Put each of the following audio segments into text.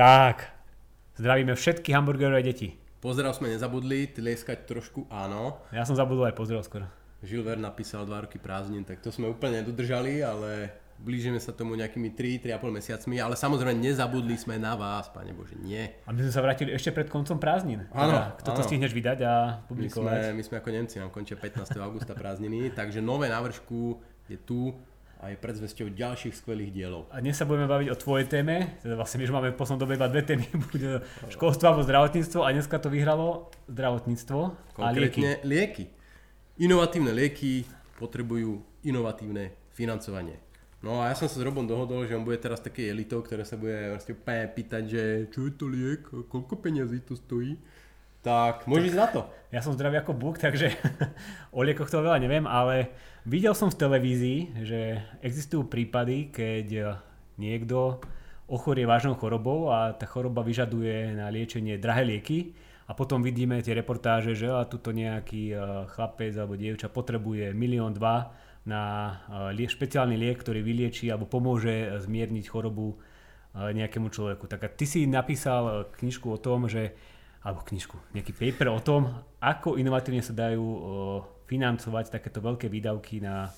Tak, zdravíme všetky hamburgerové deti. Pozdrav sme nezabudli, tlieskať trošku áno. Ja som zabudol aj pozdrav skoro. Žilver napísal dva roky prázdnin, tak to sme úplne dodržali, ale blížime sa tomu nejakými 3-3,5 mesiacmi, ale samozrejme nezabudli sme na vás, pane Bože, nie. A my sme sa vrátili ešte pred koncom prázdnin. Áno, Teda, Kto to stihneš vydať a My sme, publikovať. my sme ako Nemci, nám končia 15. augusta prázdniny, takže nové návršku je tu a je predzvesťou ďalších skvelých dielov. A dnes sa budeme baviť o tvojej téme, teda vlastne my už máme v poslednom dobe iba dve témy, bude školstvo alebo zdravotníctvo a dneska to vyhralo zdravotníctvo a lieky. Konkrétne lieky. Inovatívne lieky potrebujú inovatívne financovanie. No a ja som sa s Robom dohodol, že on bude teraz taký elitou, ktoré sa bude vlastne úplne pýtať, že čo je to liek, koľko peňazí to stojí. Tak môžeš ísť na to. Ja som zdravý ako Búk, takže o liekoch toho veľa neviem, ale videl som v televízii, že existujú prípady, keď niekto ochorie vážnou chorobou a tá choroba vyžaduje na liečenie drahé lieky a potom vidíme tie reportáže, že a tuto nejaký eh, chlapec alebo dievča potrebuje milión dva na eh, špeciálny liek, ktorý vylieči alebo pomôže zmierniť chorobu eh, nejakému človeku. Tak a ty si napísal eh, knižku o tom, že alebo knižku, nejaký paper o tom, ako inovatívne sa dajú financovať takéto veľké výdavky na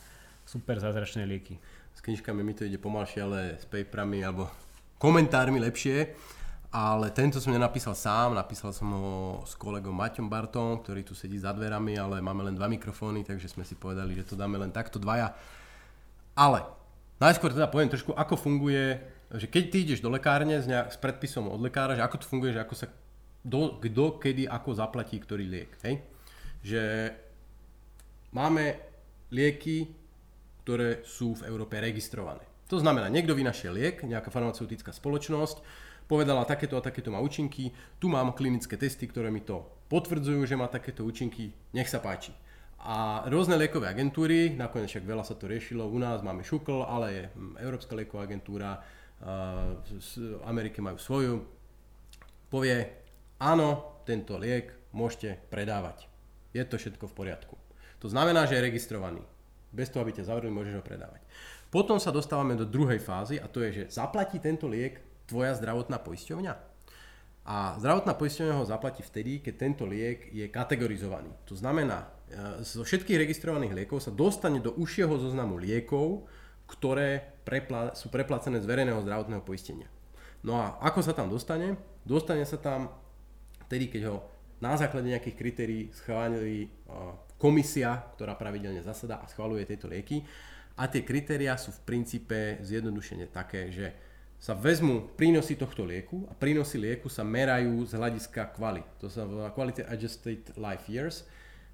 super zázračné lieky. S knižkami mi to ide pomalšie, ale s paperami alebo komentármi lepšie. Ale tento som nenapísal sám, napísal som ho s kolegom Maťom Bartom, ktorý tu sedí za dverami, ale máme len dva mikrofóny, takže sme si povedali, že to dáme len takto dvaja. Ale najskôr teda poviem trošku, ako funguje, že keď ty ideš do lekárne s, nejak, s predpisom od lekára, že ako to funguje, že ako sa, kto, kedy, ako zaplatí ktorý liek. Hej? Že máme lieky, ktoré sú v Európe registrované. To znamená, niekto vynašiel liek, nejaká farmaceutická spoločnosť, povedala takéto a takéto má účinky, tu mám klinické testy, ktoré mi to potvrdzujú, že má takéto účinky, nech sa páči. A rôzne liekové agentúry, nakoniec však veľa sa to riešilo, u nás máme ŠUKL, ale je hm, Európska lieková agentúra, z Amerike majú svoju, povie, áno, tento liek môžete predávať. Je to všetko v poriadku. To znamená, že je registrovaný. Bez toho, aby ťa zavreli, môžeš ho predávať. Potom sa dostávame do druhej fázy a to je, že zaplatí tento liek tvoja zdravotná poisťovňa. A zdravotná poisťovňa ho zaplatí vtedy, keď tento liek je kategorizovaný. To znamená, e, zo všetkých registrovaných liekov sa dostane do užšieho zoznamu liekov, ktoré prepla- sú preplacené z verejného zdravotného poistenia. No a ako sa tam dostane? Dostane sa tam vtedy, keď ho na základe nejakých kritérií schválili uh, komisia, ktorá pravidelne zasada a schvaluje tieto lieky. A tie kritériá sú v princípe zjednodušene také, že sa vezmú prínosy tohto lieku a prínosy lieku sa merajú z hľadiska kvalit. To sa volá Quality Adjusted Life Years,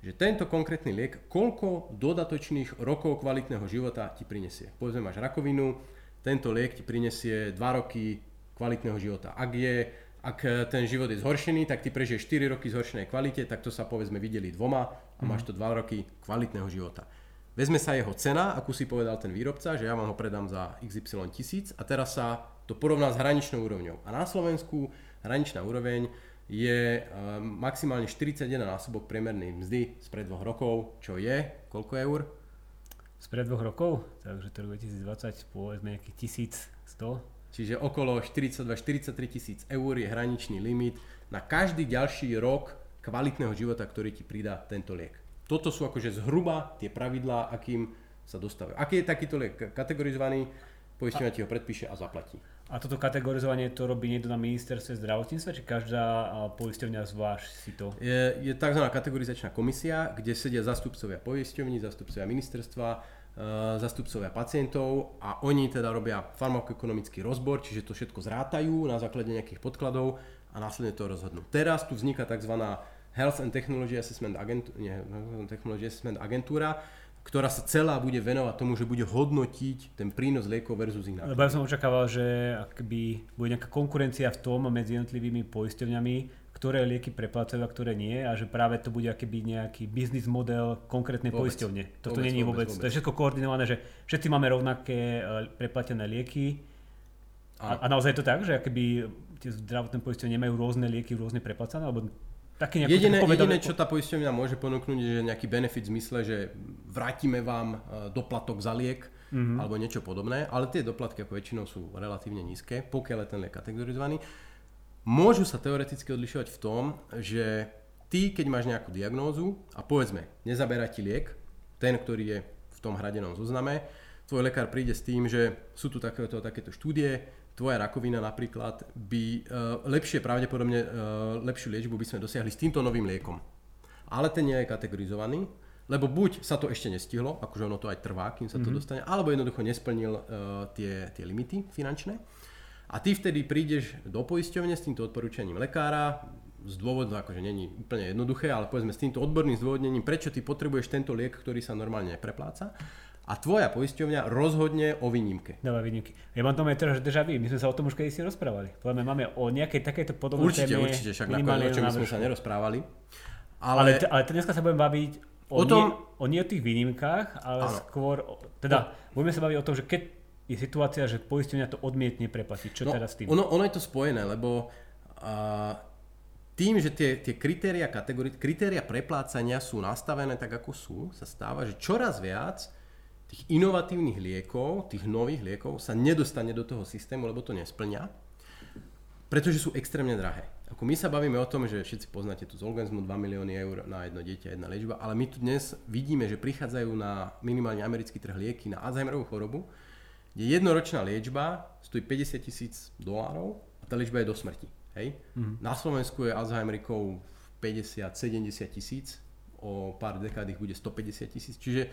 že tento konkrétny liek, koľko dodatočných rokov kvalitného života ti prinesie. Povedzme, máš rakovinu, tento liek ti prinesie 2 roky kvalitného života. Ak, je, ak ten život je zhoršený, tak ty prežiješ 4 roky zhoršenej kvalite, tak to sa povedzme videli dvoma a máš to 2 roky kvalitného života. Vezme sa jeho cena, akú si povedal ten výrobca, že ja vám ho predám za XY tisíc a teraz sa to porovná s hraničnou úrovňou. A na Slovensku hraničná úroveň je um, maximálne 41 násobok priemernej mzdy spred dvoch rokov, čo je koľko eur? Spred dvoch rokov, takže to je 2020, povedzme nejakých 1100. Čiže okolo 42-43 tisíc eur je hraničný limit na každý ďalší rok kvalitného života, ktorý ti pridá tento liek. Toto sú akože zhruba tie pravidlá, akým sa dostávajú. Aký je takýto liek kategorizovaný, poisťovňa ti ho predpíše a zaplatí. A toto kategorizovanie to robí niekto na ministerstve zdravotníctva, či každá poisťovňa zvlášť si to? Je, je tzv. kategorizačná komisia, kde sedia zastupcovia poisťovní, zastupcovia ministerstva, e, zastupcovia pacientov a oni teda robia farmakoekonomický rozbor, čiže to všetko zrátajú na základe nejakých podkladov a následne to rozhodnú. Teraz tu vzniká tzv. Health and Technology Assessment, agentú, nie, Technology Assessment agentúra, ktorá sa celá bude venovať tomu, že bude hodnotiť ten prínos liekov versus ich náklady. Lebo ja som očakával, že akby bude nejaká konkurencia v tom medzi jednotlivými poisťovňami, ktoré lieky preplácajú a ktoré nie a že práve to bude akýby nejaký biznis model konkrétnej Vôbec. poisťovne. Toto Vôbec, není vôbec, vôbec, to je všetko koordinované, že všetci máme rovnaké e, preplatené lieky a, a naozaj je to tak, že akýby tie zdravotné poisťovne nemajú rôzne lieky rôzne preplacané, alebo Taký Jediné, povedal- jediné, čo tá poisťovňa môže ponúknuť, je nejaký benefit v zmysle, že vrátime vám e, doplatok za liek mm-hmm. alebo niečo podobné, ale tie doplatky ako väčšinou sú relatívne nízke, pokiaľ je ten liek kategorizovaný. Môžu sa teoreticky odlišovať v tom, že ty, keď máš nejakú diagnózu a povedzme, nezaberá ti liek, ten, ktorý je v tom hradenom zozname, tvoj lekár príde s tým, že sú tu takéto, takéto štúdie, tvoja rakovina napríklad by uh, lepšie pravdepodobne, uh, lepšiu liečbu by sme dosiahli s týmto novým liekom. Ale ten nie je kategorizovaný, lebo buď sa to ešte nestihlo, akože ono to aj trvá, kým sa to mm-hmm. dostane, alebo jednoducho nesplnil uh, tie, tie limity finančné. A ty vtedy prídeš do poisťovne s týmto odporúčaním lekára, z dôvodu, akože není úplne jednoduché, ale povedzme s týmto odborným zdôvodnením, prečo ty potrebuješ tento liek, ktorý sa normálne neprepláca. A tvoja poisťovňa rozhodne o výnimke. Dáva výnimky. Ja mám tomu aj teraz deja vu. My sme sa o tom už kedysi rozprávali. Podľa mňa máme o nejakej takejto podobnej Určite, téme určite, však na minimálne o čom sme sa nerozprávali. Ale, ale, t- ale t- dneska sa budeme baviť o, O tom- nie, o nie o tých výnimkách, ale Áno. skôr, o, teda budeme sa baviť o tom, že keď je situácia, že poistenia to odmietne preplatiť. Čo no, teraz s tým? Ono, ono je to spojené, lebo a, tým, že tie, tie kritéria, kategóri, kritéria preplácania sú nastavené tak, ako sú, sa stáva, že čoraz viac tých inovatívnych liekov, tých nových liekov sa nedostane do toho systému, lebo to nesplňa, pretože sú extrémne drahé. Ako my sa bavíme o tom, že všetci poznáte tú Zolgensmu 2 milióny eur na jedno dieťa, jedna liečba, ale my tu dnes vidíme, že prichádzajú na minimálne americký trh lieky na Alzheimerovú chorobu, kde jednoročná liečba stojí 50 tisíc dolárov a tá liečba je do smrti. Hej? Mm-hmm. Na Slovensku je Alzheimerikov 50-70 tisíc, o pár dekád ich bude 150 tisíc, čiže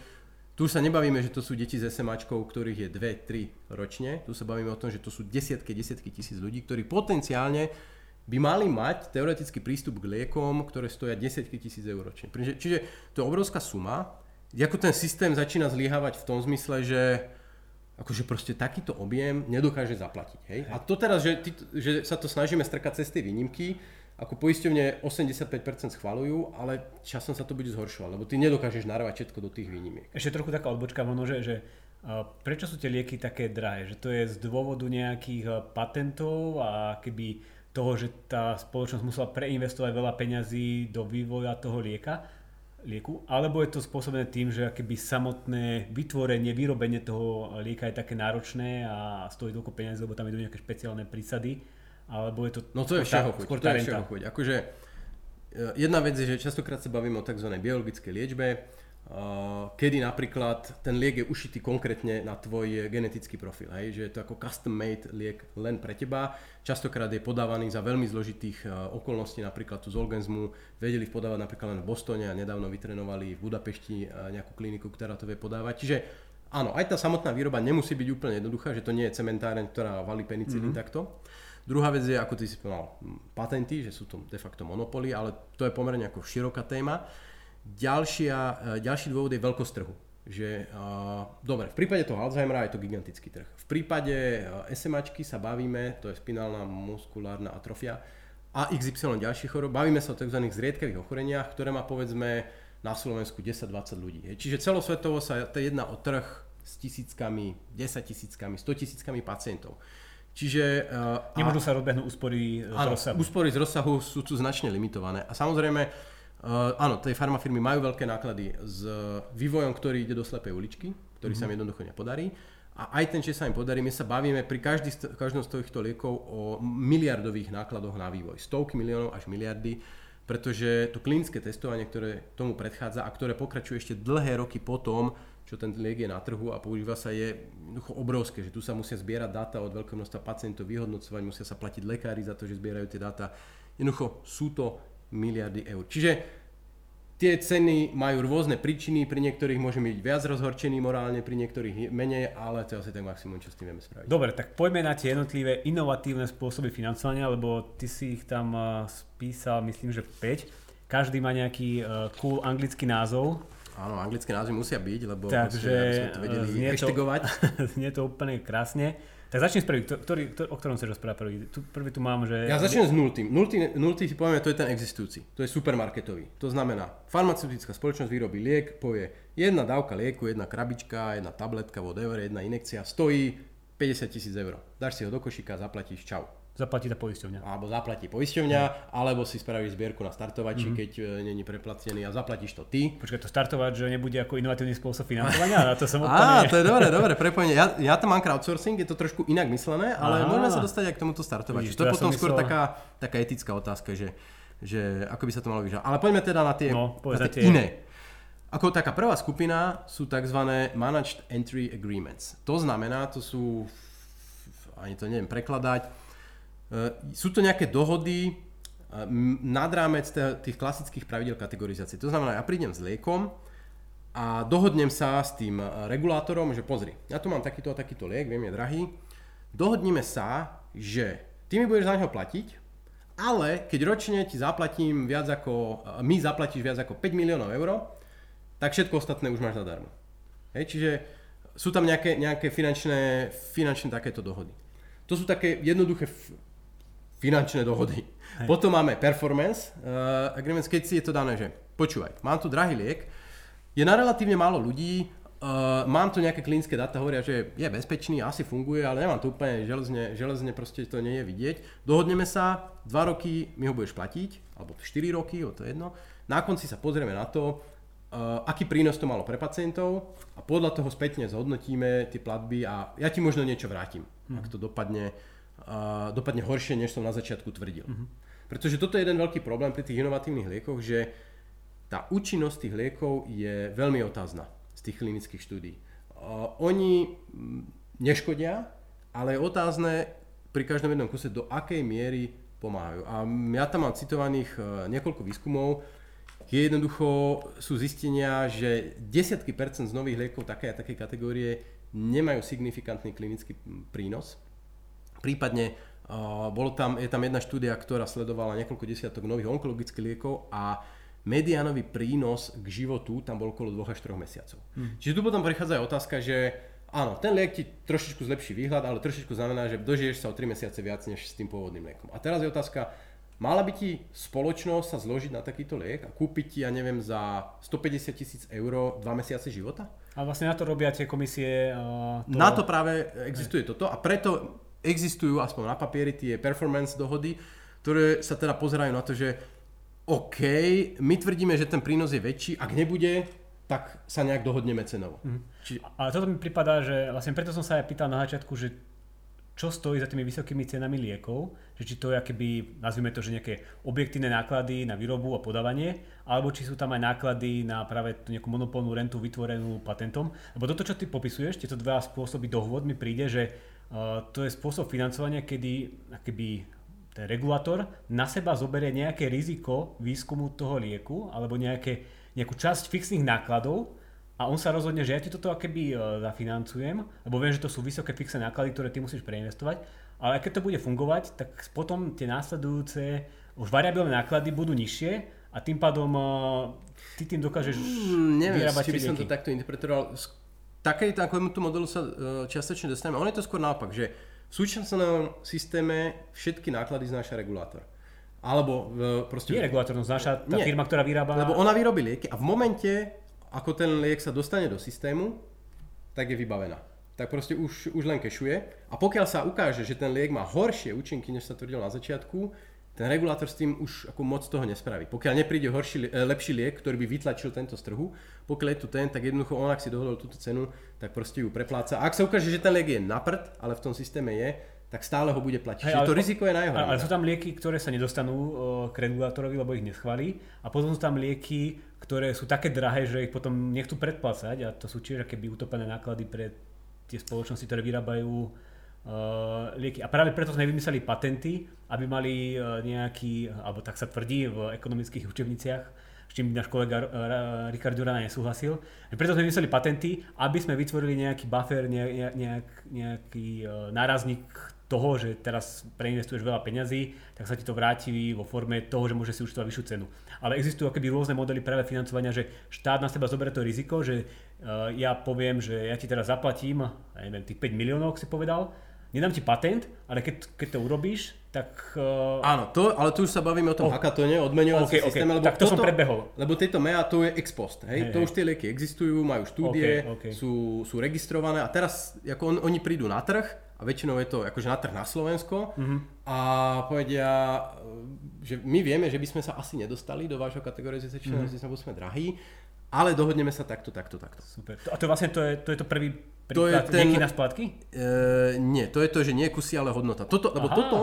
tu sa nebavíme, že to sú deti s SMAčkou, ktorých je 2-3 ročne, tu sa bavíme o tom, že to sú desiatky, desiatky tisíc ľudí, ktorí potenciálne by mali mať teoretický prístup k liekom, ktoré stoja desiatky tisíc eur ročne. Čiže, to je obrovská suma, ako ten systém začína zlyhávať v tom zmysle, že akože proste takýto objem nedokáže zaplatiť. Hej? A to teraz, že, ty, že sa to snažíme strkať cez tie výnimky, ako poisťovne 85% schvalujú, ale časom sa to bude zhoršovať, lebo ty nedokážeš narvať všetko do tých výnimiek. Ešte trochu taká odbočka možno, že, že prečo sú tie lieky také drahé? Že to je z dôvodu nejakých patentov a keby toho, že tá spoločnosť musela preinvestovať veľa peňazí do vývoja toho lieka, lieku, alebo je to spôsobené tým, že keby samotné vytvorenie, vyrobenie toho lieka je také náročné a stojí toľko peniazí, lebo tam idú nejaké špeciálne prísady, alebo je to No to je všeho chuť, to je všeho chuť. Akože e, jedna vec je, že častokrát sa bavíme o tzv. biologickej liečbe, uh, kedy napríklad ten liek je ušitý konkrétne na tvoj genetický profil, hej? že je to ako custom made liek len pre teba. Častokrát je podávaný za veľmi zložitých uh, okolností, napríklad tú Zolgensmu vedeli podávať napríklad len v Bostone a nedávno vytrenovali v Budapešti nejakú kliniku, ktorá to vie podávať. Čiže áno, aj tá samotná výroba nemusí byť úplne jednoduchá, že to nie je cementáreň, ktorá valí penicilín mm-hmm. takto. Druhá vec je, ako ty si povedal, patenty, že sú to de facto monopoly, ale to je pomerne ako široká téma. Ďalšia, e, ďalší dôvod je veľkosť trhu. Že, uh, dobre, v prípade toho Alzheimera je to gigantický trh. V prípade uh, SMAčky sa bavíme, to je spinálna muskulárna atrofia, a XY ďalších chorob, bavíme sa o tzv. zriedkavých ochoreniach, ktoré má povedzme na Slovensku 10-20 ľudí. Čiže celosvetovo sa to jedná o trh s tisíckami, 10 tisíckami, 100 tisíckami pacientov. Čiže... Uh, Nemôžu sa rozbehnúť úspory z Áno, rozsahu. úspory z rozsahu sú tu značne limitované. A samozrejme, uh, áno, tie farmafirmy majú veľké náklady s vývojom, ktorý ide do slepej uličky, ktorý mm-hmm. sa im jednoducho nepodarí. A aj ten, či sa im podarí, my sa bavíme pri každý, z- každom z týchto liekov o miliardových nákladoch na vývoj. Stovky miliónov až miliardy, pretože to klinické testovanie, ktoré tomu predchádza a ktoré pokračuje ešte dlhé roky potom, čo ten liek je na trhu a používa sa, je jednoducho obrovské, že tu sa musia zbierať dáta od veľkého množstva pacientov, vyhodnocovať, musia sa platiť lekári za to, že zbierajú tie dáta. Jednoducho sú to miliardy eur. Čiže tie ceny majú rôzne príčiny, pri niektorých môžeme byť viac rozhorčení morálne, pri niektorých menej, ale to je asi tak maximum, čo s tým vieme spraviť. Dobre, tak poďme na tie jednotlivé inovatívne spôsoby financovania, lebo ty si ich tam uh, spísal, myslím, že 5. Každý má nejaký uh, cool anglický názov, Áno, anglické názvy musia byť, lebo takže proste, sme to vedeli znie, to, hashtagovať. znie to úplne krásne. Tak začni s prvým, ktorý, ktorý, o ktorom chceš rozprávať prvý. Tu, prvý tu mám, že... Ja začnem s nultým. Nultý, nultý si povieme, to je ten existujúci. To je supermarketový. To znamená, farmaceutická spoločnosť vyrobí liek, povie, jedna dávka lieku, jedna krabička, jedna tabletka, whatever, jedna inekcia, stojí 50 tisíc eur. Dáš si ho do košíka, zaplatíš, čau. Zaplatí tá poisťovňa. Alebo zaplatí poisťovňa, alebo si spravíš zbierku na startovači, mm-hmm. keď e, není preplacený a zaplatíš to ty. Počkaj, to startovať, že nebude ako inovatívny spôsob financovania? Na to som. Á, to je dobre, dobre, prepojenie. Ja, ja tam mám crowdsourcing, je to trošku inak myslené, ale Aha. môžeme sa dostať aj k tomuto startovači. Vidíš, to, to je ja potom skôr myslel... taká, taká etická otázka, že, že ako by sa to malo vyžať. Ale poďme teda na tie, no, na tie, tie iné. Ako taká prvá skupina sú tzv. Managed Entry Agreements. To znamená, to sú, ani to neviem prekladať, sú to nejaké dohody e, nad rámec tých klasických pravidel kategorizácie. To znamená, ja prídem s liekom a dohodnem sa s tým e, regulátorom, že pozri, ja tu mám takýto a takýto liek, viem, je drahý. Dohodneme sa, že ty mi budeš za neho platiť, ale keď ročne ti zaplatím viac ako, my zaplatíš viac ako 5 miliónov eur, tak všetko ostatné už máš zadarmo. Hej, čiže sú tam nejaké, nejaké finančné, finančné takéto dohody. To sú také jednoduché finančné dohody. Hej. Potom máme performance uh, agreements, keď si je to dané, že počúvaj, mám tu drahý liek, je na relatívne málo ľudí, uh, mám tu nejaké klinické dáta, hovoria, že je bezpečný, asi funguje, ale nemám to úplne železne, železne proste to nie je vidieť. Dohodneme sa, 2 roky mi ho budeš platiť, alebo 4 roky, o to jedno. Na konci sa pozrieme na to, uh, aký prínos to malo pre pacientov a podľa toho spätne zhodnotíme tie platby a ja ti možno niečo vrátim, hmm. ak to dopadne a dopadne horšie, než som na začiatku tvrdil. Uh-huh. Pretože toto je jeden veľký problém pri tých inovatívnych liekoch, že tá účinnosť tých liekov je veľmi otázna z tých klinických štúdí. Oni neškodia, ale je otázne pri každom jednom kuse, do akej miery pomáhajú. A ja tam mám citovaných uh, niekoľko výskumov, je jednoducho sú zistenia, že desiatky percent z nových liekov také a takej kategórie nemajú signifikantný klinický prínos Prípadne uh, bolo tam, je tam jedna štúdia, ktorá sledovala niekoľko desiatok nových onkologických liekov a mediánový prínos k životu tam bol okolo 2 až 3 mesiacov. Hmm. Čiže tu potom prichádza aj otázka, že áno, ten liek ti trošičku zlepší výhľad, ale trošičku znamená, že dožiješ sa o 3 mesiace viac než s tým pôvodným liekom. A teraz je otázka, mala by ti spoločnosť sa zložiť na takýto liek a kúpiť ti, ja neviem, za 150 tisíc eur 2 mesiace života? A vlastne na to robia tie komisie? Uh, to... Na to práve existuje toto a preto existujú aspoň na papieri tie performance dohody, ktoré sa teda pozerajú na to, že OK, my tvrdíme, že ten prínos je väčší, ak nebude, tak sa nejak dohodneme cenovo. Mm. Či... Ale toto mi pripadá, že vlastne preto som sa aj pýtal na začiatku, že čo stojí za tými vysokými cenami liekov, že či to je akéby, nazvime to, že nejaké objektívne náklady na výrobu a podávanie, alebo či sú tam aj náklady na práve tú nejakú monopolnú rentu vytvorenú patentom. Lebo toto, čo ty popisuješ, tieto dva spôsoby dohôd mi príde, že to je spôsob financovania, kedy akoby ten regulátor na seba zoberie nejaké riziko výskumu toho lieku alebo nejaké, nejakú časť fixných nákladov a on sa rozhodne, že ja ti toto akoby uh, zafinancujem, lebo viem, že to sú vysoké fixné náklady, ktoré ty musíš preinvestovať, ale keď to bude fungovať, tak potom tie následujúce už variabilné náklady budú nižšie a tým pádom uh, ty tým dokážeš mm, neviem, či by som to takto interpretoval také takémuto modelu sa e, čiastočne dostaneme. On je to skôr naopak, že v súčasnom systéme všetky náklady znáša regulátor. Alebo v, proste... Nie regulátor, no znáša tá nie, firma, ktorá vyrába... Lebo ona vyrobí lieky a v momente, ako ten liek sa dostane do systému, tak je vybavená. Tak proste už, už len kešuje. A pokiaľ sa ukáže, že ten liek má horšie účinky, než sa tvrdilo na začiatku, ten regulátor s tým už ako moc toho nespraví. Pokiaľ nepríde horší, e, lepší liek, ktorý by vytlačil tento z trhu, pokiaľ je tu ten, tak jednoducho on, ak si dohodol túto cenu, tak proste ju prepláca. A ak sa ukáže, že ten liek je na prd, ale v tom systéme je, tak stále ho bude platiť. Hey, Čiže to riziko je na jeho. Ale sú tam lieky, ktoré sa nedostanú k regulátorovi, lebo ich neschválí. A potom sú tam lieky, ktoré sú také drahé, že ich potom nechcú predplácať a to sú tiež akéby utopené náklady pre tie spoločnosti, ktoré vyrábajú lieky. A práve preto sme vymysleli patenty, aby mali uh, nejaký, alebo tak sa tvrdí v ekonomických učebniciach, s čím náš kolega uh, Richard Durana nesúhlasil. Preto sme vymysleli patenty, aby sme vytvorili nejaký buffer, nejak, nejak, nejaký nárazník toho, že teraz preinvestuješ veľa peňazí, tak sa ti to vráti vo forme toho, že môže si účtovať vyššiu cenu. Ale existujú akoby rôzne modely práve financovania, že štát na seba zoberie to riziko, že ja poviem, že ja ti teraz zaplatím, ja neviem, tých 5 miliónov, si povedal, nedám ti patent, ale keď, keď to urobíš, tak... Uh... Áno, to, ale tu už sa bavíme o tom oh. hackathone, odmeňovací okay, okay. lebo tak to toto, som predbehol. Lebo tieto MEA to je ex post, hej? Hey, to hey. už tie lieky existujú, majú štúdie, okay, okay. Sú, sú registrované a teraz ako on, oni prídu na trh a väčšinou je to akože na trh na Slovensko mm-hmm. a povedia, že my vieme, že by sme sa asi nedostali do vášho kategorizačného mm-hmm. systému, sme drahí, ale dohodneme sa takto, takto, takto. Super. A to vlastne to je, to je to prvý to je ten, na splátky? E, nie, to je to, že nie kusy, ale hodnota. Toto, lebo Aha, toto,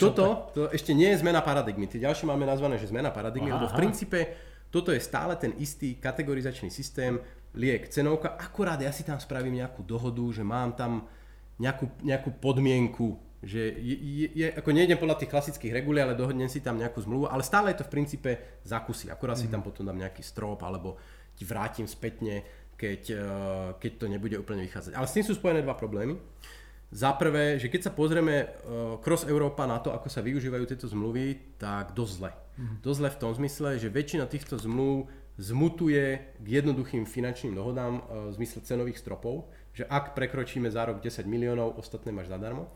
toto to ešte nie je zmena paradigmy. Tie ďalšie máme nazvané, že zmena paradigmy, Aha, lebo v princípe toto je stále ten istý kategorizačný systém, liek, cenovka, akurát ja si tam spravím nejakú dohodu, že mám tam nejakú, nejakú podmienku, že je, je, je, ako nejdem podľa tých klasických regulí, ale dohodnem si tam nejakú zmluvu, ale stále je to v princípe zakusy, akurát mm. si mhm. tam potom dám nejaký strop, alebo ti vrátim spätne keď, eh, keď to nebude úplne vychádzať. Ale s tým sú spojené dva problémy. Za prvé, že keď sa pozrieme uh, cross Európa na to, ako sa využívajú tieto zmluvy, tak dosť zle. Mm. Dosť zle v tom zmysle, že väčšina týchto zmluv zmutuje k jednoduchým finančným dohodám uh, v zmysle cenových stropov, že ak prekročíme za rok 10 miliónov, ostatné máš zadarmo.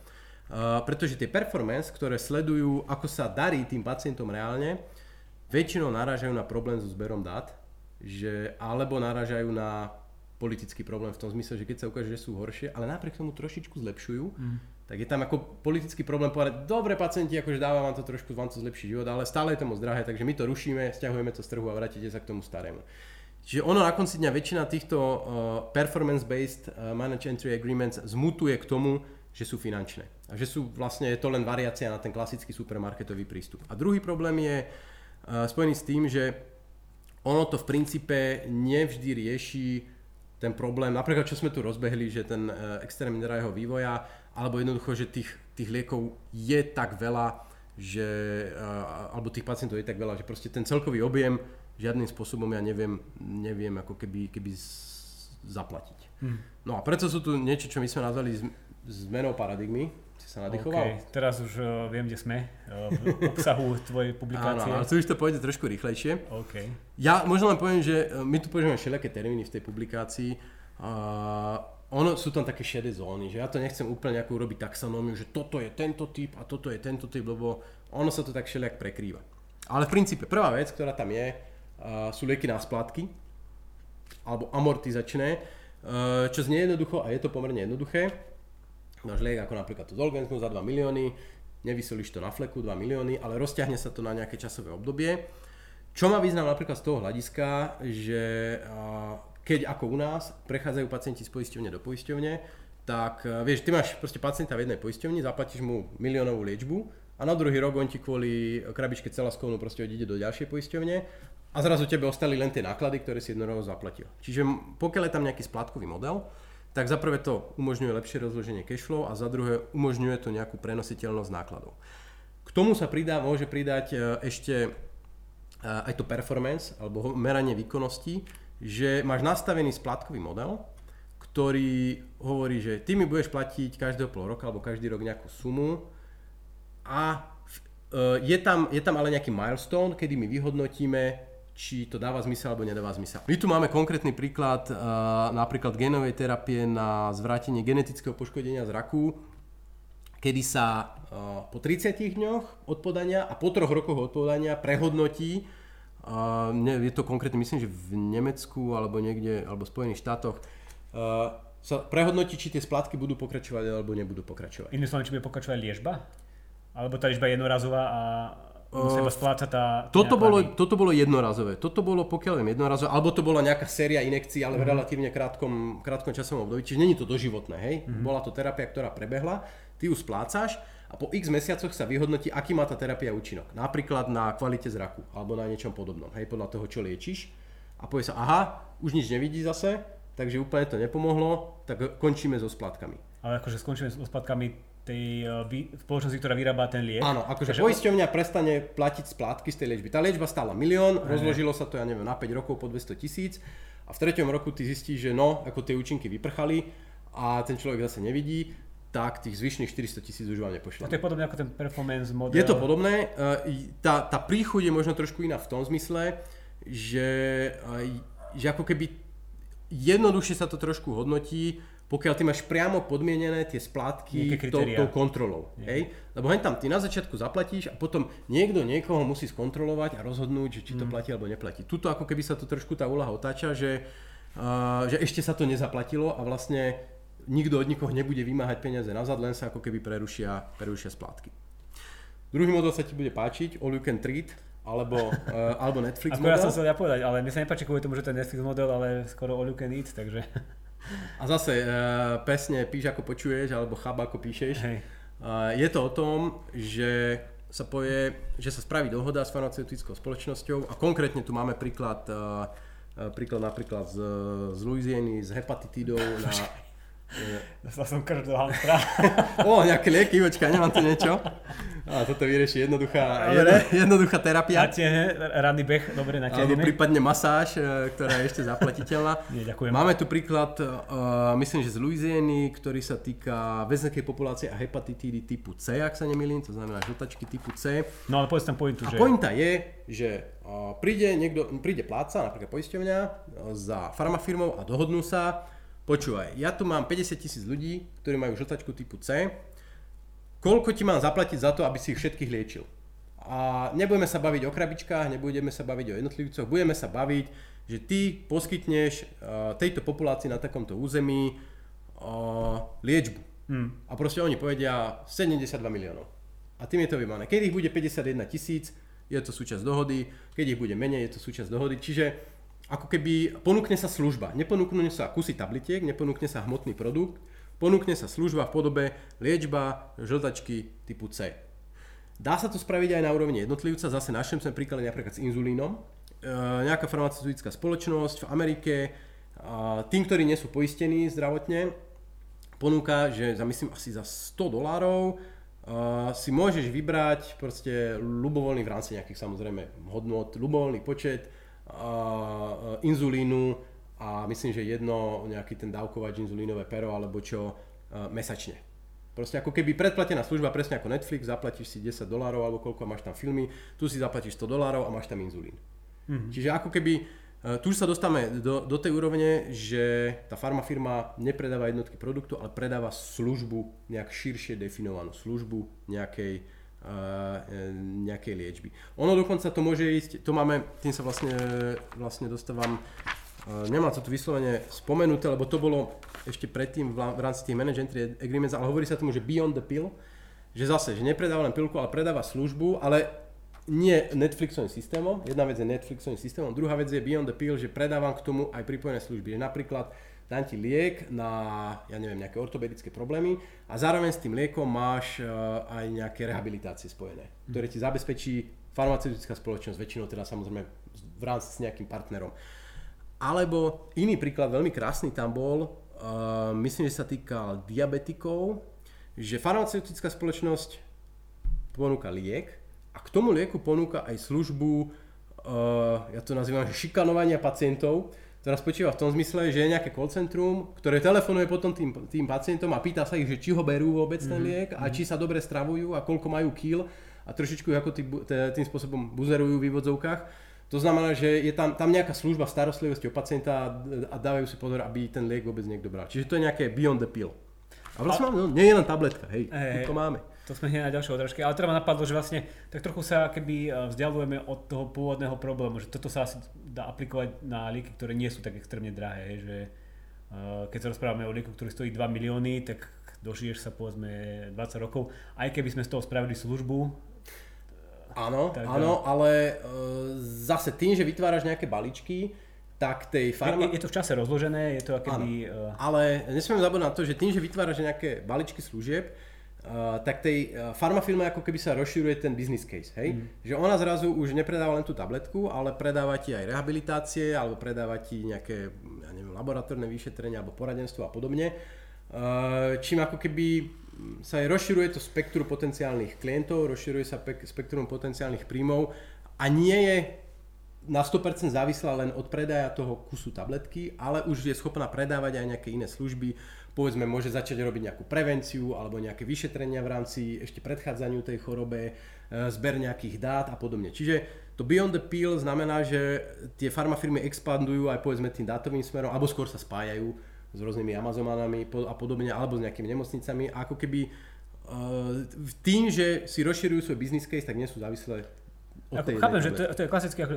Pretože tie performance, ktoré sledujú, ako sa darí tým pacientom reálne, väčšinou narážajú na problém so zberom dát, že alebo narážajú na politický problém v tom zmysle, že keď sa ukáže, že sú horšie, ale napriek tomu trošičku zlepšujú, mm. tak je tam ako politický problém povedať, dobre pacienti, akože dáva vám to trošku, vám to zlepší život, ale stále je to moc drahé, takže my to rušíme, stiahujeme to z trhu a vrátite sa k tomu starému. Čiže ono na konci dňa väčšina týchto uh, performance-based uh, managed entry agreements zmutuje k tomu, že sú finančné. A že sú vlastne, je to len variácia na ten klasický supermarketový prístup. A druhý problém je uh, spojený s tým, že ono to v princípe nevždy rieši ten problém, napríklad čo sme tu rozbehli, že ten uh, extrémne drahého vývoja, alebo jednoducho, že tých, tých liekov je tak veľa, že, uh, alebo tých pacientov je tak veľa, že proste ten celkový objem žiadnym spôsobom ja neviem, neviem ako keby, keby zaplatiť. Hmm. No a preto sú tu niečo, čo my sme nazvali zmenou paradigmy, sa nadýchoval? Okay. Teraz už uh, viem, kde sme, uh, v obsahu tvojej publikácie. Áno, ale tu už to pôjde trošku rýchlejšie. Okay. Ja možno len poviem, že e, my tu používame všelijaké termíny v tej publikácii. Uh, ono sú tam také šedé zóny, že ja to nechcem úplne nejakú urobiť taxonómiu, že toto je tento typ a toto je tento typ, lebo ono sa to tak všelijak prekrýva. Ale v princípe prvá vec, ktorá tam je, uh, sú lieky na splátky alebo amortizačné, uh, čo znie jednoducho a je to pomerne jednoduché máš liek ako napríklad to Zolgensmu za 2 milióny, nevysolíš to na fleku 2 milióny, ale rozťahne sa to na nejaké časové obdobie. Čo má význam napríklad z toho hľadiska, že keď ako u nás prechádzajú pacienti z poisťovne do poisťovne, tak vieš, ty máš proste pacienta v jednej poisťovni, zaplatíš mu miliónovú liečbu a na druhý rok on ti kvôli krabičke celaskovnú proste odíde do ďalšej poisťovne a zrazu tebe ostali len tie náklady, ktoré si jednorovo zaplatil. Čiže pokiaľ je tam nejaký splátkový model, tak za prvé to umožňuje lepšie rozloženie cashflow a za druhé umožňuje to nejakú prenositeľnosť nákladov. K tomu sa pridá, môže pridať e, ešte e, aj to performance alebo meranie výkonnosti, že máš nastavený splátkový model, ktorý hovorí, že ty mi budeš platiť každého pol roka alebo každý rok nejakú sumu a e, je tam, je tam ale nejaký milestone, kedy my vyhodnotíme, či to dáva zmysel alebo nedáva zmysel. My tu máme konkrétny príklad uh, napríklad genovej terapie na zvrátenie genetického poškodenia zraku, kedy sa uh, po 30 dňoch od podania a po troch rokoch od podania prehodnotí, ne, je to konkrétne myslím, že v Nemecku alebo niekde, alebo v Spojených štátoch, sa prehodnotí, či tie splátky budú pokračovať alebo nebudú pokračovať. Iným slovom, či bude pokračovať liežba? Alebo tá liežba je jednorazová a Uh, spláca tá... Toto bolo, toto bolo jednorazové. Toto bolo, pokiaľ viem, jednorazové, alebo to bola nejaká séria inekcií, ale v mm relatívne krátkom, krátkom časovom období. Čiže není to doživotné, hej? mm Bola to terapia, ktorá prebehla, ty ju splácaš a po x mesiacoch sa vyhodnotí, aký má tá terapia účinok. Napríklad na kvalite zraku alebo na niečom podobnom, hej, podľa toho, čo liečiš. A povie sa, aha, už nič nevidí zase, takže úplne to nepomohlo, tak končíme so splátkami. Ale akože skončíme so splátkami tej uh, spoločnosti, ktorá vyrába ten liek. Áno, akože Takže poisťovňa prestane platiť splátky z tej liečby. Tá liečba stála milión, Aj. rozložilo sa to, ja neviem, na 5 rokov po 200 tisíc a v treťom roku ty zistíš, že no, ako tie účinky vyprchali a ten človek zase nevidí, tak tých zvyšných 400 tisíc už vám nepošle. To je podobné ako ten performance model. Je to podobné. E, tá, tá príchuť je možno trošku iná v tom zmysle, že, že ako keby jednoduchšie sa to trošku hodnotí, pokiaľ ty máš priamo podmienené tie splátky tou, tou kontrolou. Hej? Lebo hen tam ty na začiatku zaplatíš a potom niekto niekoho musí skontrolovať a rozhodnúť, že či to mm. platí alebo neplatí. Tuto ako keby sa to trošku tá úlaha otáča, že, uh, že ešte sa to nezaplatilo a vlastne nikto od nikoho nebude vymáhať peniaze nazad, len sa ako keby prerušia, prerušia splátky. Druhý model sa ti bude páčiť, all you can treat, alebo, uh, alebo Netflix Ako model. ja som chcel ja povedať, ale mne sa nepáči kvôli tomu, že to je Netflix model, ale skoro all you can eat, takže... A zase uh, pesne píš ako počuješ, alebo chab ako píšeš. Hej. Uh, je to o tom, že sa povie, že sa spraví dohoda s farmaceutickou spoločnosťou a konkrétne tu máme príklad, uh, príklad napríklad z, z Louisiany, z hepatitídou na... Dostal som krv do hamstra. o, nejaké lieky, počkaj, nemám tu niečo. A toto vyrieši jednoduchá, jedno, jednoduchá terapia. Natiahne, ranný beh, dobre, Alebo natiahneme. prípadne masáž, e, ktorá je ešte zaplatiteľná. Nie, ďakujem. Máme tu príklad, uh, myslím, že z Louisiany, ktorý sa týka väzenskej populácie a hepatitídy typu C, ak sa nemýlim, to znamená žltačky typu C. No ale povedz tam pointu, A že... pointa je, že uh, príde, niekto, príde pláca, napríklad poisťovňa, uh, za farmafirmou a dohodnú sa, počúvaj, ja tu mám 50 tisíc ľudí, ktorí majú žltačku typu C, koľko ti mám zaplatiť za to, aby si ich všetkých liečil? A nebudeme sa baviť o krabičkách, nebudeme sa baviť o jednotlivcoch, budeme sa baviť, že ty poskytneš uh, tejto populácii na takomto území uh, liečbu. Hmm. A proste oni povedia 72 miliónov. A tým je to vymané. Keď ich bude 51 tisíc, je to súčasť dohody, keď ich bude menej, je to súčasť dohody. Čiže ako keby ponúkne sa služba. Neponúkne sa kusy tabletiek, neponúkne sa hmotný produkt, ponúkne sa služba v podobe liečba žltačky typu C. Dá sa to spraviť aj na úrovni jednotlivca, zase našem sme príklade napríklad s inzulínom. E, nejaká farmaceutická spoločnosť v Amerike, a tým, ktorí nie sú poistení zdravotne, ponúka, že za myslím asi za 100 dolárov uh, si môžeš vybrať proste ľubovoľný v rámci nejakých samozrejme hodnot, ľubovoľný počet inzulínu a myslím, že jedno nejaký ten dávkovač inzulínové pero alebo čo uh, mesačne. Proste ako keby predplatená služba, presne ako Netflix, zaplatíš si 10 dolárov alebo koľko máš tam filmy, tu si zaplatíš 100 dolárov a máš tam inzulín. Mm-hmm. Čiže ako keby, uh, tu už sa dostávame do, do tej úrovne, že tá farmafirma nepredáva jednotky produktu, ale predáva službu, nejak širšie definovanú službu nejakej, nejakej liečby. Ono dokonca to môže ísť, to máme, tým sa vlastne, vlastne dostávam, uh, nemám to tu vyslovene spomenuté, lebo to bolo ešte predtým v, rámci tých manage agreements, ale hovorí sa tomu, že beyond the pill, že zase, že nepredáva len pilku, ale predáva službu, ale nie Netflixovým systémom, jedna vec je Netflixovým systémom, druhá vec je Beyond the Pill, že predávam k tomu aj pripojené služby. Napríklad dám ti liek na, ja neviem, nejaké ortopedické problémy a zároveň s tým liekom máš uh, aj nejaké rehabilitácie spojené, ktoré ti zabezpečí farmaceutická spoločnosť, väčšinou teda samozrejme v rámci s nejakým partnerom. Alebo iný príklad, veľmi krásny tam bol, uh, myslím, že sa týkal diabetikov, že farmaceutická spoločnosť ponúka liek a k tomu lieku ponúka aj službu, uh, ja to nazývam, že šikanovania pacientov, ktorá spočíva v tom zmysle, že je nejaké call centrum, ktoré telefonuje potom tým, tým pacientom a pýta sa ich, že či ho berú vôbec ten liek a či sa dobre stravujú a koľko majú kýl a trošičku ako tý, tým spôsobom buzerujú v vývodzovkách. To znamená, že je tam, tam nejaká služba starostlivosti o pacienta a dávajú si pozor, aby ten liek vôbec niekto bral. Čiže to je nejaké beyond the pill. A vlastne a... no, nie je len tabletka, hej, Hej, to máme. To sme hneď na ďalšej odrážke. Ale teda ma napadlo, že vlastne tak trochu sa keby e, vzdialujeme od toho pôvodného problému, že toto sa asi dá aplikovať na lieky, ktoré nie sú tak extrémne drahé, že uh, keď sa rozprávame o lieku, ktorý stojí 2 milióny, tak dožiješ sa povedzme 20 rokov, aj keby sme z toho spravili službu, Áno, Tak, áno, ale uh, zase tým, že vytváraš nejaké balíčky, tak tej farma... je, je to v čase rozložené, je to akoby... Uh, Ale nesmieme zabudnúť na to, že tým, že vytváraš nejaké balíčky služieb, uh, tak tej uh, farmafirme ako keby sa rozširuje ten business case, hej? Mm. Že ona zrazu už nepredáva len tú tabletku, ale predáva ti aj rehabilitácie, alebo predáva ti nejaké, ja neviem, laboratórne vyšetrenia, alebo poradenstvo a podobne. Uh, čím ako keby sa aj rozširuje to spektrum potenciálnych klientov, rozširuje sa pek- spektrum potenciálnych príjmov a nie je na 100% závislá len od predaja toho kusu tabletky, ale už je schopná predávať aj nejaké iné služby. Povedzme, môže začať robiť nejakú prevenciu alebo nejaké vyšetrenia v rámci ešte predchádzaniu tej chorobe, e, zber nejakých dát a podobne. Čiže to Beyond the Pill znamená, že tie farmafirmy expandujú aj povedzme tým dátovým smerom, alebo skôr sa spájajú s rôznymi Amazonami a podobne, alebo s nejakými nemocnicami. Ako keby uh, tým, že si rozširujú svoj business case, tak nie sú závislé Ako, chápem, že to, to je klasický ako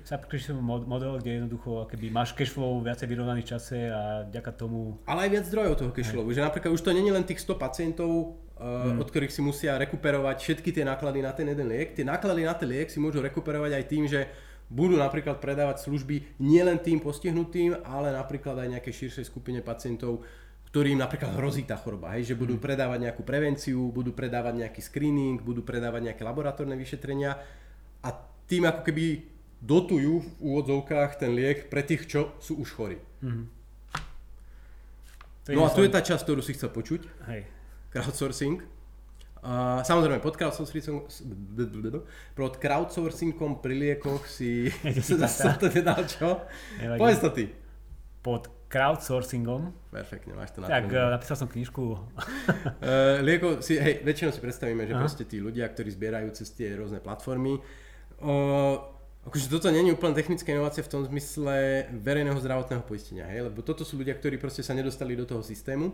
subscription model, kde jednoducho keby máš cashflow viacej vyrovnaný v čase a ďaká tomu... Ale aj viac zdrojov toho cashflow, že napríklad už to není len tých 100 pacientov, uh, mm. od ktorých si musia rekuperovať všetky tie náklady na ten jeden liek. Tie náklady na ten liek si môžu rekuperovať aj tým, že budú napríklad predávať služby nielen tým postihnutým, ale napríklad aj nejakej širšej skupine pacientov, ktorým napríklad hrozí tá choroba, hej, že budú mhm. predávať nejakú prevenciu, budú predávať nejaký screening, budú predávať nejaké laboratórne vyšetrenia a tým ako keby dotujú v úvodzovkách ten liek pre tých, čo sú už chorí. Mm-hmm. No a tu je tá časť, ktorú si chcel počuť. Hej. Crowdsourcing. Uh, samozrejme, pod crowdsourcingom, pod crowdsourcingom pri liekoch si zase to nedal čo? Povedz to ty. Pod crowdsourcingom. Perfektne, máš to na Tak uh, napísal som knižku. uh, lieko si, hej, väčšinou si predstavíme, že Aha. proste tí ľudia, ktorí zbierajú cez tie rôzne platformy, uh, akože toto je úplne technická inovácia v tom zmysle verejného zdravotného poistenia, hej, lebo toto sú ľudia, ktorí proste sa nedostali do toho systému.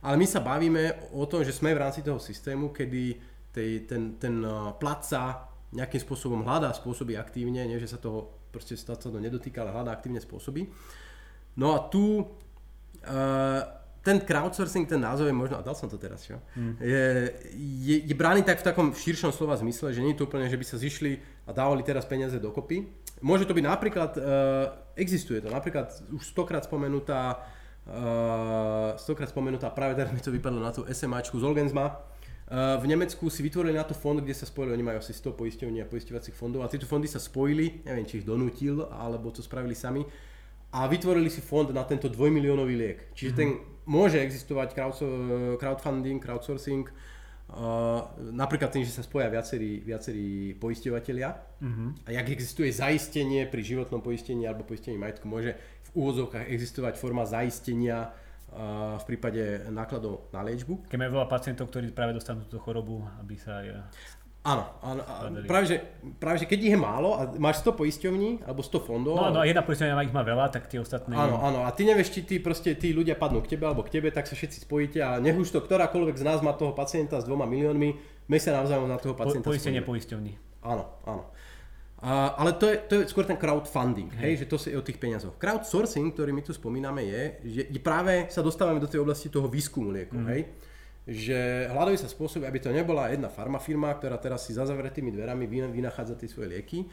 Ale my sa bavíme o tom, že sme v rámci toho systému, kedy tej, ten, ten uh, platca nejakým spôsobom hľadá spôsoby aktívne, nie? Že sa toho proste sa to nedotýka, ale hľadá aktívne spôsoby. No a tu uh, ten crowdsourcing, ten názov je možno, a dal som to teraz, čo? Mm. Je, je, je brány tak v takom širšom slova zmysle, že nie je to úplne, že by sa zišli a dávali teraz peniaze dokopy. Môže to byť napríklad, uh, existuje to, napríklad už stokrát spomenutá uh, stokrát spomenutá, práve teraz mi to vypadlo na tú SMAčku z Olgensma. Uh, v Nemecku si vytvorili na to fond, kde sa spojili, oni majú asi 100 poisťovní a poisťovacích fondov a tieto fondy sa spojili, neviem či ich donútil, alebo to spravili sami a vytvorili si fond na tento dvojmiliónový liek. Čiže mm-hmm. ten môže existovať crowd, crowdfunding, crowdsourcing, Uh, napríklad tým, že sa spoja viacerí, viacerí poisťovateľia uh-huh. a jak existuje zaistenie pri životnom poistení alebo poistení majetku, môže v úvodzovkách existovať forma zaistenia uh, v prípade nákladov na liečbu. Keď máme veľa pacientov, ktorí práve dostanú túto chorobu, aby sa Áno, áno práve, že, práve že keď ich je málo a máš 100 poisťovní alebo 100 fondov. No, no a jedna poisťovňa ich má veľa, tak tie ostatné... Áno, áno, a ty nevieš, či tí, proste, tí ľudia padnú k tebe alebo k tebe, tak sa všetci spojíte a nech už to ktorákoľvek z nás má toho pacienta s dvoma miliónmi, my sa navzájom na toho pacienta po, Poistenie poisťovní. Áno, áno. A, ale to je, to je skôr ten crowdfunding, hej. hej, že to je o tých peniazoch. Crowdsourcing, ktorý my tu spomíname, je, že práve sa dostávame do tej oblasti toho výskumu lieku, mm. hej že hľadajú sa spôsoby, aby to nebola jedna farmafirma, ktorá teraz si za zavretými dverami vynachádza tie svoje lieky,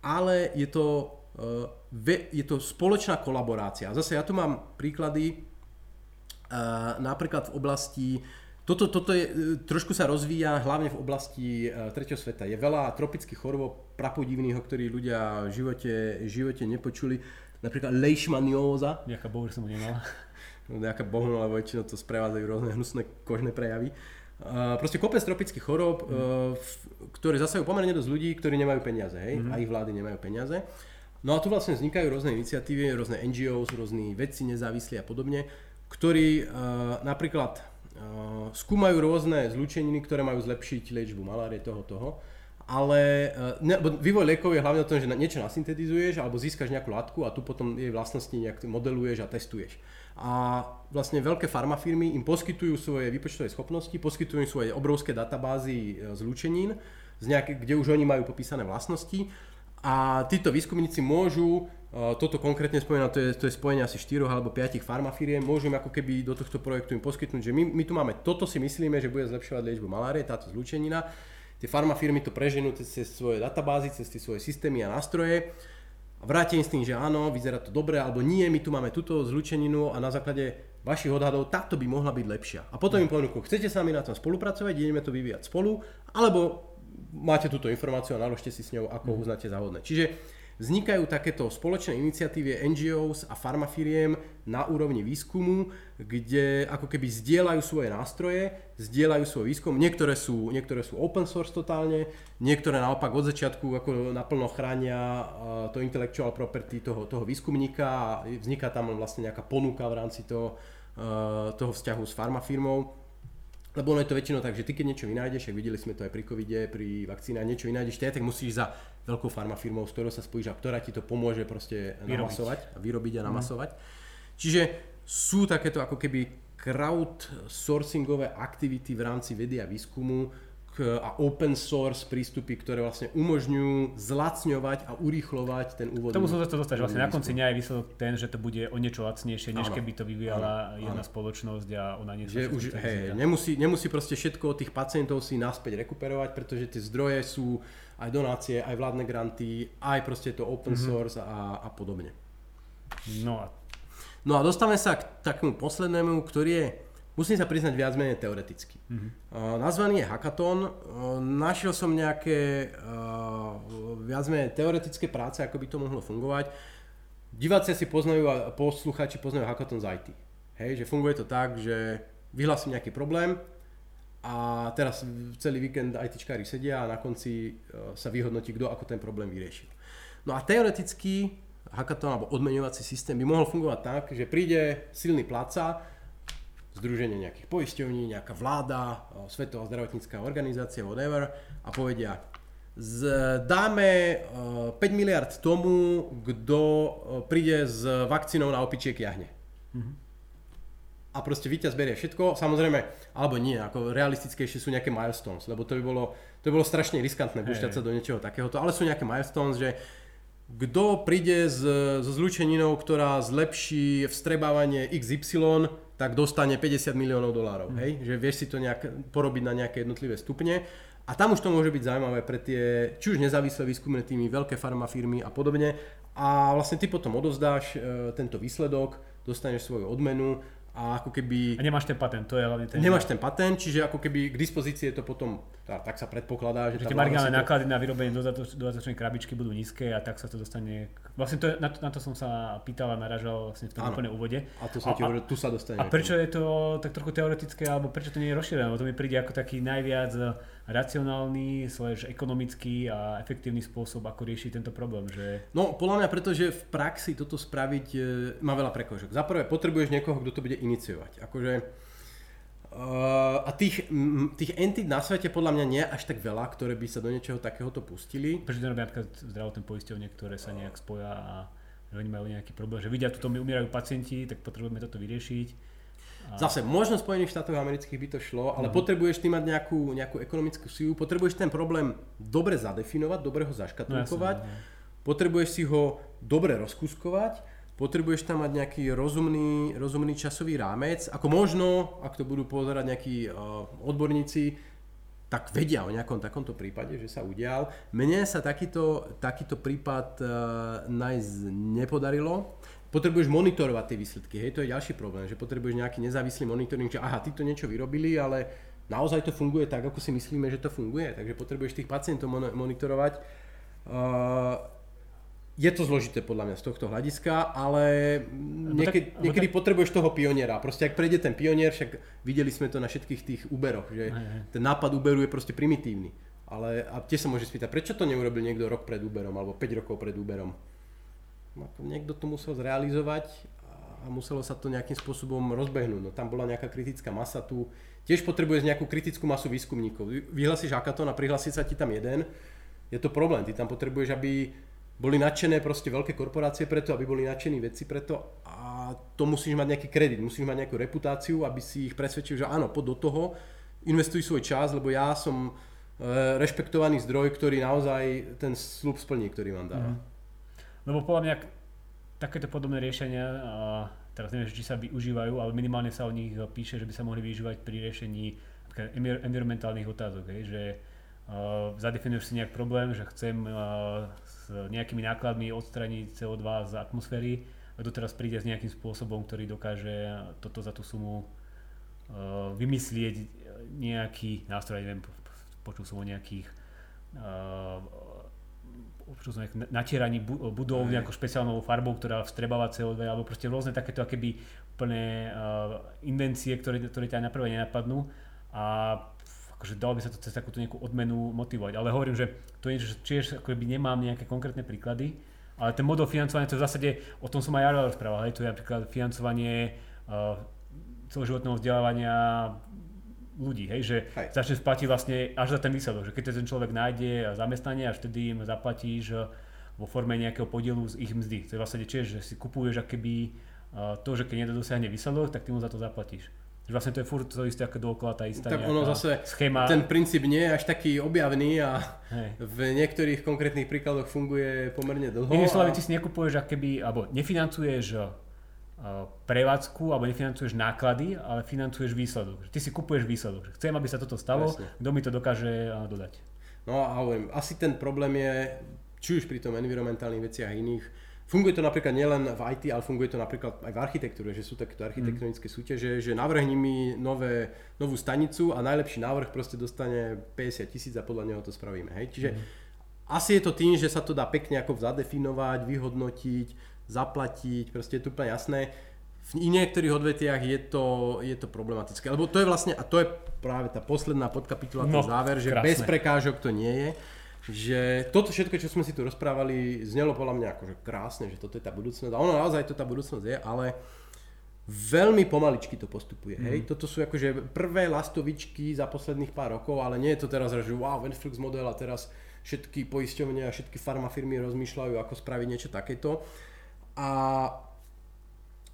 ale je to, uh, je to spoločná kolaborácia. Zase ja tu mám príklady uh, napríklad v oblasti toto, toto je, e, trošku sa rozvíja hlavne v oblasti tretieho sveta. Je veľa tropických chorôb prapodivných, o ktorých ľudia v živote, v živote nepočuli. Napríklad leishmanióza. Ďaká Bohu, že som ho nemal nejaká bohunula, väčšinou to sprevádzajú rôzne hnusné kožné prejavy. Uh, proste kopec tropických chorób, uh, ktoré zasahujú pomerne dosť ľudí, ktorí nemajú peniaze, hej, mm-hmm. a ich vlády nemajú peniaze. No a tu vlastne vznikajú rôzne iniciatívy, rôzne NGOs, rôzni vedci nezávislí a podobne, ktorí uh, napríklad uh, skúmajú rôzne zlúčeniny, ktoré majú zlepšiť liečbu malárie, toho, toho. Ale ne, vývoj liekov je hlavne o tom, že niečo nasyntetizuješ alebo získaš nejakú látku a tu potom jej vlastnosti nejak modeluješ a testuješ a vlastne veľké farmafirmy im poskytujú svoje výpočtové schopnosti, poskytujú im svoje obrovské databázy e, zlúčenín, z nejaké, kde už oni majú popísané vlastnosti a títo výskumníci môžu, e, toto konkrétne spojené, to je, to je spojenie asi 4 alebo 5 farmafiriem, môžu im ako keby do tohto projektu im poskytnúť, že my, my tu máme toto si myslíme, že bude zlepšovať liečbu malárie, táto zlúčenina. Tie farmafirmy to preženú cez svoje databázy, cez tie svoje systémy a nástroje a vrátim s tým, že áno, vyzerá to dobre, alebo nie, my tu máme túto zlučeninu a na základe vašich odhadov táto by mohla byť lepšia. A potom im ponúknu, chcete s nami na tom spolupracovať, ideme to vyvíjať spolu, alebo máte túto informáciu a naložte si s ňou, ako mm. uznáte za hodné. Čiže vznikajú takéto spoločné iniciatívy NGOs a farmafiriem na úrovni výskumu, kde ako keby zdieľajú svoje nástroje, zdieľajú svoj výskum. Niektoré sú, niektoré sú open source totálne, niektoré naopak od začiatku ako naplno chránia to intellectual property toho, toho výskumníka a vzniká tam vlastne nejaká ponuka v rámci toho, toho vzťahu s farmafirmou. Lebo ono je to väčšinou tak, že ty keď niečo vynájdeš, ak videli sme to aj pri covide, pri vakcínach, niečo vynájdeš, ty tak musíš za veľkou farmafirmou, s ktorou sa spojíš a ktorá ti to pomôže proste vyrobiť. namasovať, vyrobiť a mhm. namasovať. Mm. Čiže sú takéto ako keby crowdsourcingové aktivity v rámci vedy a výskumu, a open source prístupy, ktoré vlastne umožňujú zlacňovať a urýchlovať ten úvod. Tomu som sa to dostať, že vlastne na konci nie je výsledok ten, že to bude o niečo lacnejšie, než áno, keby to vyvíjala áno, jedna áno. spoločnosť a ona niečo... Že už, hej, nemusí, nemusí proste všetko od tých pacientov si naspäť rekuperovať, pretože tie zdroje sú aj donácie, aj vládne granty, aj proste to open mm-hmm. source a, a podobne. No a... No a dostávame sa k takému poslednému, ktorý je musím sa priznať viac menej teoreticky. Mm-hmm. Uh, nazvaný je hackathon. Uh, našiel som nejaké uh, viac menej teoretické práce, ako by to mohlo fungovať. Diváci si poznajú a posluchači poznajú hackathon z IT. Hej, že funguje to tak, že vyhlásim nejaký problém a teraz celý víkend ITčkári sedia a na konci sa vyhodnotí, kto ako ten problém vyriešil. No a teoreticky hackathon alebo odmenovací systém by mohol fungovať tak, že príde silný pláca, združenie nejakých poisťovní, nejaká vláda, Svetová zdravotnícká organizácia, whatever, a povedia, z, dáme 5 miliard tomu, kto príde s vakcínou na opičiek jahne. Mm-hmm. A proste víťaz berie všetko, samozrejme, alebo nie, ako realistickejšie sú nejaké milestones, lebo to by bolo, to by bolo strašne riskantné púšťať sa do niečoho takéhoto, ale sú nejaké milestones, že kto príde s, so zlučeninou, ktorá zlepší vstrebávanie XY, tak dostane 50 miliónov dolárov, mm. hej? Že vieš si to nejak porobiť na nejaké jednotlivé stupne. A tam už to môže byť zaujímavé pre tie, či už nezávislé výskumné týmy, veľké farmafirmy a podobne. A vlastne ty potom odovzdáš e, tento výsledok, dostaneš svoju odmenu a ako keby... A nemáš ten patent, to je hlavne ten... Nemáš ten patent, čiže ako keby k dispozícii je to potom, tak, tak sa predpokladá, že... Tie marginálne to... náklady na vyrobenie dodatočnej krabičky budú nízke a tak sa to dostane... Vlastne to, na, to, na to som sa pýtal a naražal vlastne v tom úplne úvode. A, to som ti hovoril, tu sa dostane. A prečo je to tak trochu teoretické, alebo prečo to nie je rozšírené? Lebo to mi príde ako taký najviac racionálny, slash ekonomický a efektívny spôsob, ako riešiť tento problém. Že... No, podľa mňa, pretože v praxi toto spraviť e, má veľa prekážok. Za prvé, potrebuješ niekoho, kto to bude iniciovať. Akože, uh, a tých, m, tých entít na svete podľa mňa nie až tak veľa, ktoré by sa do niečoho takéhoto pustili. Prečo to robia napríklad zdravotné poisťovne, ktoré sa nejak spoja a oni majú nejaký problém, že vidia, tu mi umierajú pacienti, tak potrebujeme toto vyriešiť Zase, možno v Spojených štátoch amerických by to šlo, ale mm. potrebuješ ty mať nejakú, nejakú ekonomickú silu, potrebuješ ten problém dobre zadefinovať, dobre ho zaškatulkovať, no, jasne, potrebuješ si ho dobre rozkuskovať, potrebuješ tam mať nejaký rozumný, rozumný časový rámec, ako možno, ak to budú pozerať nejakí uh, odborníci, tak vedia o nejakom takomto prípade, že sa udial. Mne sa takýto, takýto prípad uh, nájsť nepodarilo potrebuješ monitorovať tie výsledky. Hej, to je ďalší problém, že potrebuješ nejaký nezávislý monitoring, že aha, títo niečo vyrobili, ale naozaj to funguje tak, ako si myslíme, že to funguje. Takže potrebuješ tých pacientov monitorovať. Uh, je to zložité podľa mňa z tohto hľadiska, ale niekedy, niekedy potrebuješ toho pioniera. Proste ak prejde ten pionier, však videli sme to na všetkých tých Uberoch, že ten nápad Uberu je proste primitívny. Ale a tiež sa môže spýtať, prečo to neurobil niekto rok pred Uberom alebo 5 rokov pred Uberom? niekto to musel zrealizovať a muselo sa to nejakým spôsobom rozbehnúť. No tam bola nejaká kritická masa tu. Tiež potrebuješ nejakú kritickú masu výskumníkov. Vyhlasíš hackathon a prihlasí sa ti tam jeden. Je to problém. Ty tam potrebuješ, aby boli nadšené proste veľké korporácie preto, aby boli nadšení vedci preto a to musíš mať nejaký kredit, musíš mať nejakú reputáciu, aby si ich presvedčil, že áno, poď do toho, investuj svoj čas, lebo ja som e, rešpektovaný zdroj, ktorý naozaj ten slub splní, ktorý vám dáva. Mm. Lebo podľa mňa takéto podobné riešenia, a teraz neviem, či sa využívajú, ale minimálne sa o nich píše, že by sa mohli využívať pri riešení environmentálnych otázok, hej, že zadefinuješ si nejak problém, že chcem uh, s nejakými nákladmi odstraniť CO2 z atmosféry a doteraz príde s nejakým spôsobom, ktorý dokáže toto za tú sumu uh, vymyslieť nejaký nástroj, neviem, počul som o nejakých uh, natieraní budov Aj. nejakou špeciálnou farbou, ktorá vstrebáva CO2 alebo proste rôzne takéto akéby plné invencie, ktoré, ktoré ťa na prvé nenapadnú a akože dalo by sa to cez takúto nejakú odmenu motivovať. Ale hovorím, že to je niečo, tiež akoby nemám nejaké konkrétne príklady, ale ten model financovania, to v zásade, o tom som aj ja rozprával, hej, to je napríklad financovanie uh, celoživotného vzdelávania ľudí, hej, že hej. začne splatiť vlastne až za ten výsledok, že keď ten človek nájde zamestnanie, až vtedy im zaplatíš eh, vo forme nejakého podielu z ich mzdy. To je vlastne tiež, že si kupuješ akéby eh, to, že keď niekto dosiahne výsledok, tak ty mu za to zaplatíš. Že vlastne to je furt to isté ako dookola tá istá Tak ono zase, schéma. ten princíp nie je až taký objavný a Hej. v niektorých konkrétnych príkladoch funguje pomerne dlho. Inými slovami, a- ty si nekupuješ akéby, alebo nefinancuješ uh, prevádzku, alebo nefinancuješ náklady, ale financuješ výsledok. Ty si kupuješ výsledok. Chcem, aby sa toto stalo, Presne. kto mi to dokáže uh, dodať. No a hovorím, asi ten problém je, či už pri tom environmentálnych veciach iných, funguje to napríklad nielen v IT, ale funguje to napríklad aj v architektúre, že sú takéto architektonické súťaže, že navrhni mi nové, novú stanicu a najlepší návrh proste dostane 50 tisíc a podľa neho to spravíme. Hej? Čiže asi je to tým, že sa to dá pekne ako zadefinovať, vyhodnotiť, zaplatiť, proste je to úplne jasné. V niektorých odvetiach je to, je to problematické, lebo to je vlastne, a to je práve tá posledná podkapitola, ten No, záver, že krásne. bez prekážok to nie je. Že toto všetko, čo sme si tu rozprávali, znelo podľa mňa akože krásne, že toto je tá budúcnosť. A ono naozaj to tá budúcnosť je, ale veľmi pomaličky to postupuje. Mhm. Hej? Toto sú akože prvé lastovičky za posledných pár rokov, ale nie je to teraz, že wow, Netflix model a teraz všetky poisťovne a všetky farmafirmy rozmýšľajú, ako spraviť niečo takéto. A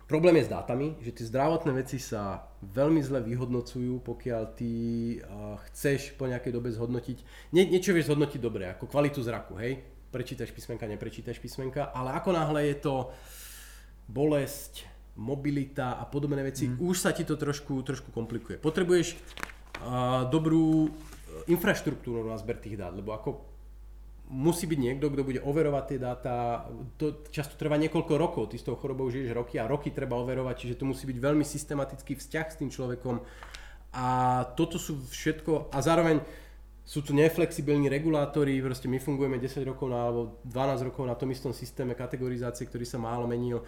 Problém je s dátami, že tie zdravotné veci sa veľmi zle vyhodnocujú, pokiaľ ty uh, chceš po nejakej dobe zhodnotiť. Nie, niečo vieš zhodnotiť dobre, ako kvalitu zraku, hej? Prečítaš písmenka, neprečítaš písmenka, ale ako náhle je to bolesť, mobilita a podobné veci, mm. už sa ti to trošku, trošku komplikuje. Potrebuješ uh, dobrú uh, infraštruktúru na zber tých dát, lebo ako musí byť niekto, kto bude overovať tie dáta. To často trvá niekoľko rokov, ty s tou chorobou žiješ roky a roky treba overovať, čiže to musí byť veľmi systematický vzťah s tým človekom. A toto sú všetko, a zároveň sú tu neflexibilní regulátori, proste my fungujeme 10 rokov na, alebo 12 rokov na tom istom systéme kategorizácie, ktorý sa málo menil.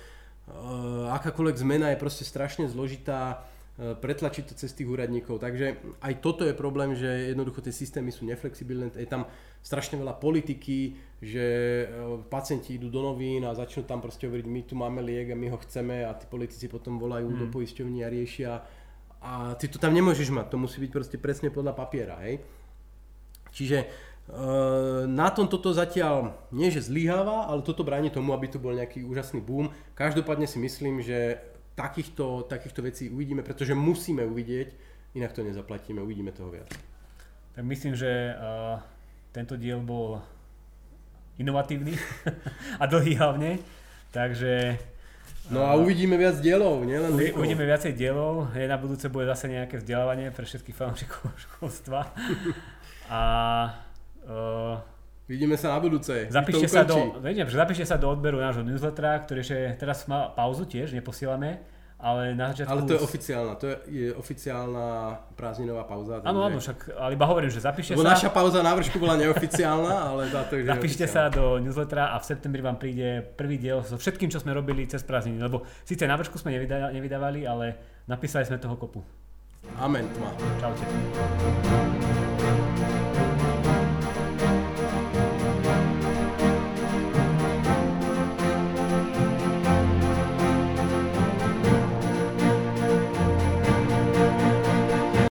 Uh, akákoľvek zmena je proste strašne zložitá, pretlačiť to cez tých úradníkov. Takže aj toto je problém, že jednoducho tie systémy sú neflexibilné, je tam strašne veľa politiky, že uh, pacienti idú do novín a začnú tam proste hovoriť, my tu máme liek a my ho chceme a tí politici potom volajú hmm. do poisťovní a riešia a ty to tam nemôžeš mať, to musí byť proste presne podľa papiera, hej. Čiže Uh, na tom toto zatiaľ nie že zlyháva, ale toto bráni tomu, aby tu bol nejaký úžasný boom. Každopádne si myslím, že takýchto, takýchto vecí uvidíme, pretože musíme uvidieť, inak to nezaplatíme, uvidíme toho viac. Tak myslím, že uh, tento diel bol inovatívny a dlhý hlavne, takže No a uvidíme viac dielov, nielen Uvi-. Uvidíme viacej dielov, je na budúce bude zase nejaké vzdelávanie pre všetkých fanúšikov školstva. A uh, Vidíme sa na budúce. zapíšte to sa, do, vediem, že zapíšte sa do odberu nášho newslettera, ktorý ešte teraz má pauzu tiež, neposielame, ale na začiatku... Ale to je oficiálna, to je, je oficiálna prázdninová pauza. Áno, áno, však, ale iba hovorím, že zapíšte Lebo sa, naša pauza na vršku bola neoficiálna, ale táto už je zapíšte sa do newslettera a v septembri vám príde prvý diel so všetkým, čo sme robili cez prázdniny, lebo síce na vršku sme nevydá, nevydávali, ale napísali sme toho kopu. Amen, tma. Čaute.